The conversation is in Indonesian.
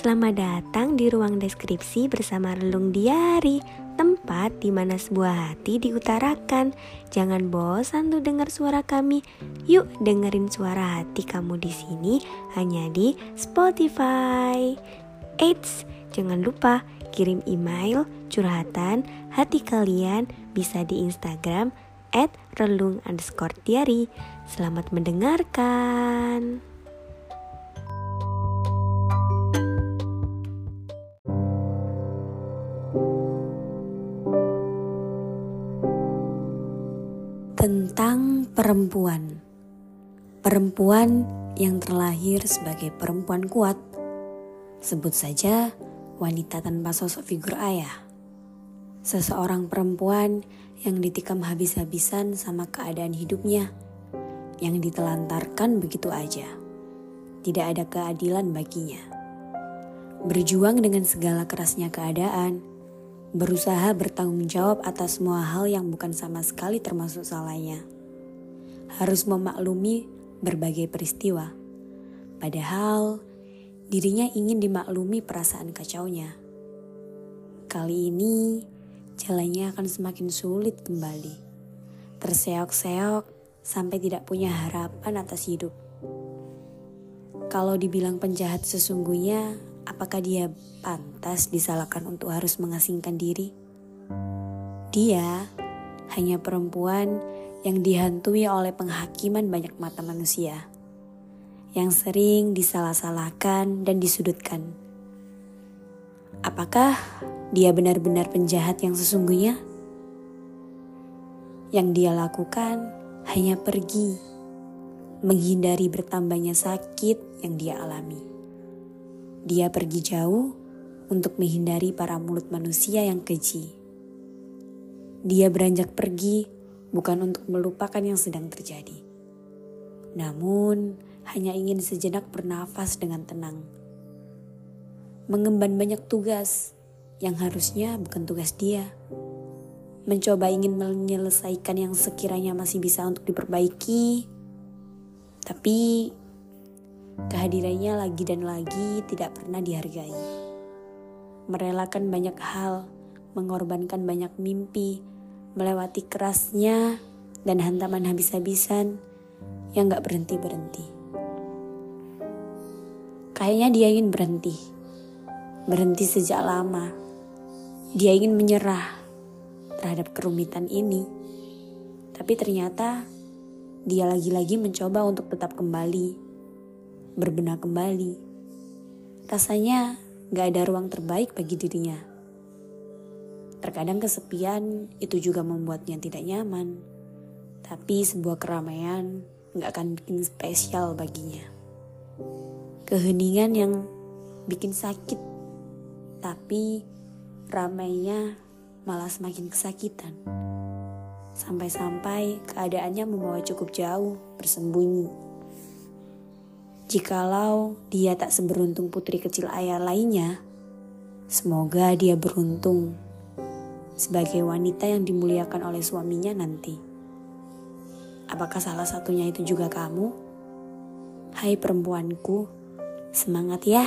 Selamat datang di ruang deskripsi bersama Relung Diari, tempat di mana sebuah hati diutarakan. Jangan bosan tuh dengar suara kami. Yuk dengerin suara hati kamu di sini hanya di Spotify. Eits, jangan lupa kirim email curhatan hati kalian bisa di Instagram at relung underscore diary. Selamat mendengarkan. Tentang perempuan. Perempuan yang terlahir sebagai perempuan kuat. Sebut saja wanita tanpa sosok figur ayah. Seseorang perempuan yang ditikam habis-habisan sama keadaan hidupnya, yang ditelantarkan begitu aja. Tidak ada keadilan baginya. Berjuang dengan segala kerasnya keadaan, berusaha bertanggung jawab atas semua hal yang bukan sama sekali termasuk salahnya. Harus memaklumi berbagai peristiwa. Padahal dirinya ingin dimaklumi perasaan kacaunya. Kali ini jalannya akan semakin sulit kembali. Terseok-seok sampai tidak punya harapan atas hidup. Kalau dibilang penjahat sesungguhnya, apakah dia pantas disalahkan untuk harus mengasingkan diri? Dia hanya perempuan yang dihantui oleh penghakiman banyak mata manusia, yang sering disalah-salahkan dan disudutkan. Apakah dia benar-benar penjahat yang sesungguhnya? Yang dia lakukan hanya pergi, menghindari bertambahnya sakit yang dia alami. Dia pergi jauh untuk menghindari para mulut manusia yang keji. Dia beranjak pergi bukan untuk melupakan yang sedang terjadi, namun hanya ingin sejenak bernafas dengan tenang. Mengemban banyak tugas yang harusnya bukan tugas dia. Mencoba ingin menyelesaikan yang sekiranya masih bisa untuk diperbaiki, tapi Kehadirannya lagi dan lagi tidak pernah dihargai. Merelakan banyak hal, mengorbankan banyak mimpi, melewati kerasnya dan hantaman habis-habisan yang gak berhenti-berhenti. Kayaknya dia ingin berhenti. Berhenti sejak lama. Dia ingin menyerah terhadap kerumitan ini. Tapi ternyata dia lagi-lagi mencoba untuk tetap kembali berbenah kembali. Rasanya gak ada ruang terbaik bagi dirinya. Terkadang kesepian itu juga membuatnya tidak nyaman. Tapi sebuah keramaian gak akan bikin spesial baginya. Keheningan yang bikin sakit. Tapi ramainya malah semakin kesakitan. Sampai-sampai keadaannya membawa cukup jauh bersembunyi Jikalau dia tak seberuntung putri kecil ayah lainnya, semoga dia beruntung sebagai wanita yang dimuliakan oleh suaminya nanti. Apakah salah satunya itu juga kamu? Hai perempuanku, semangat ya!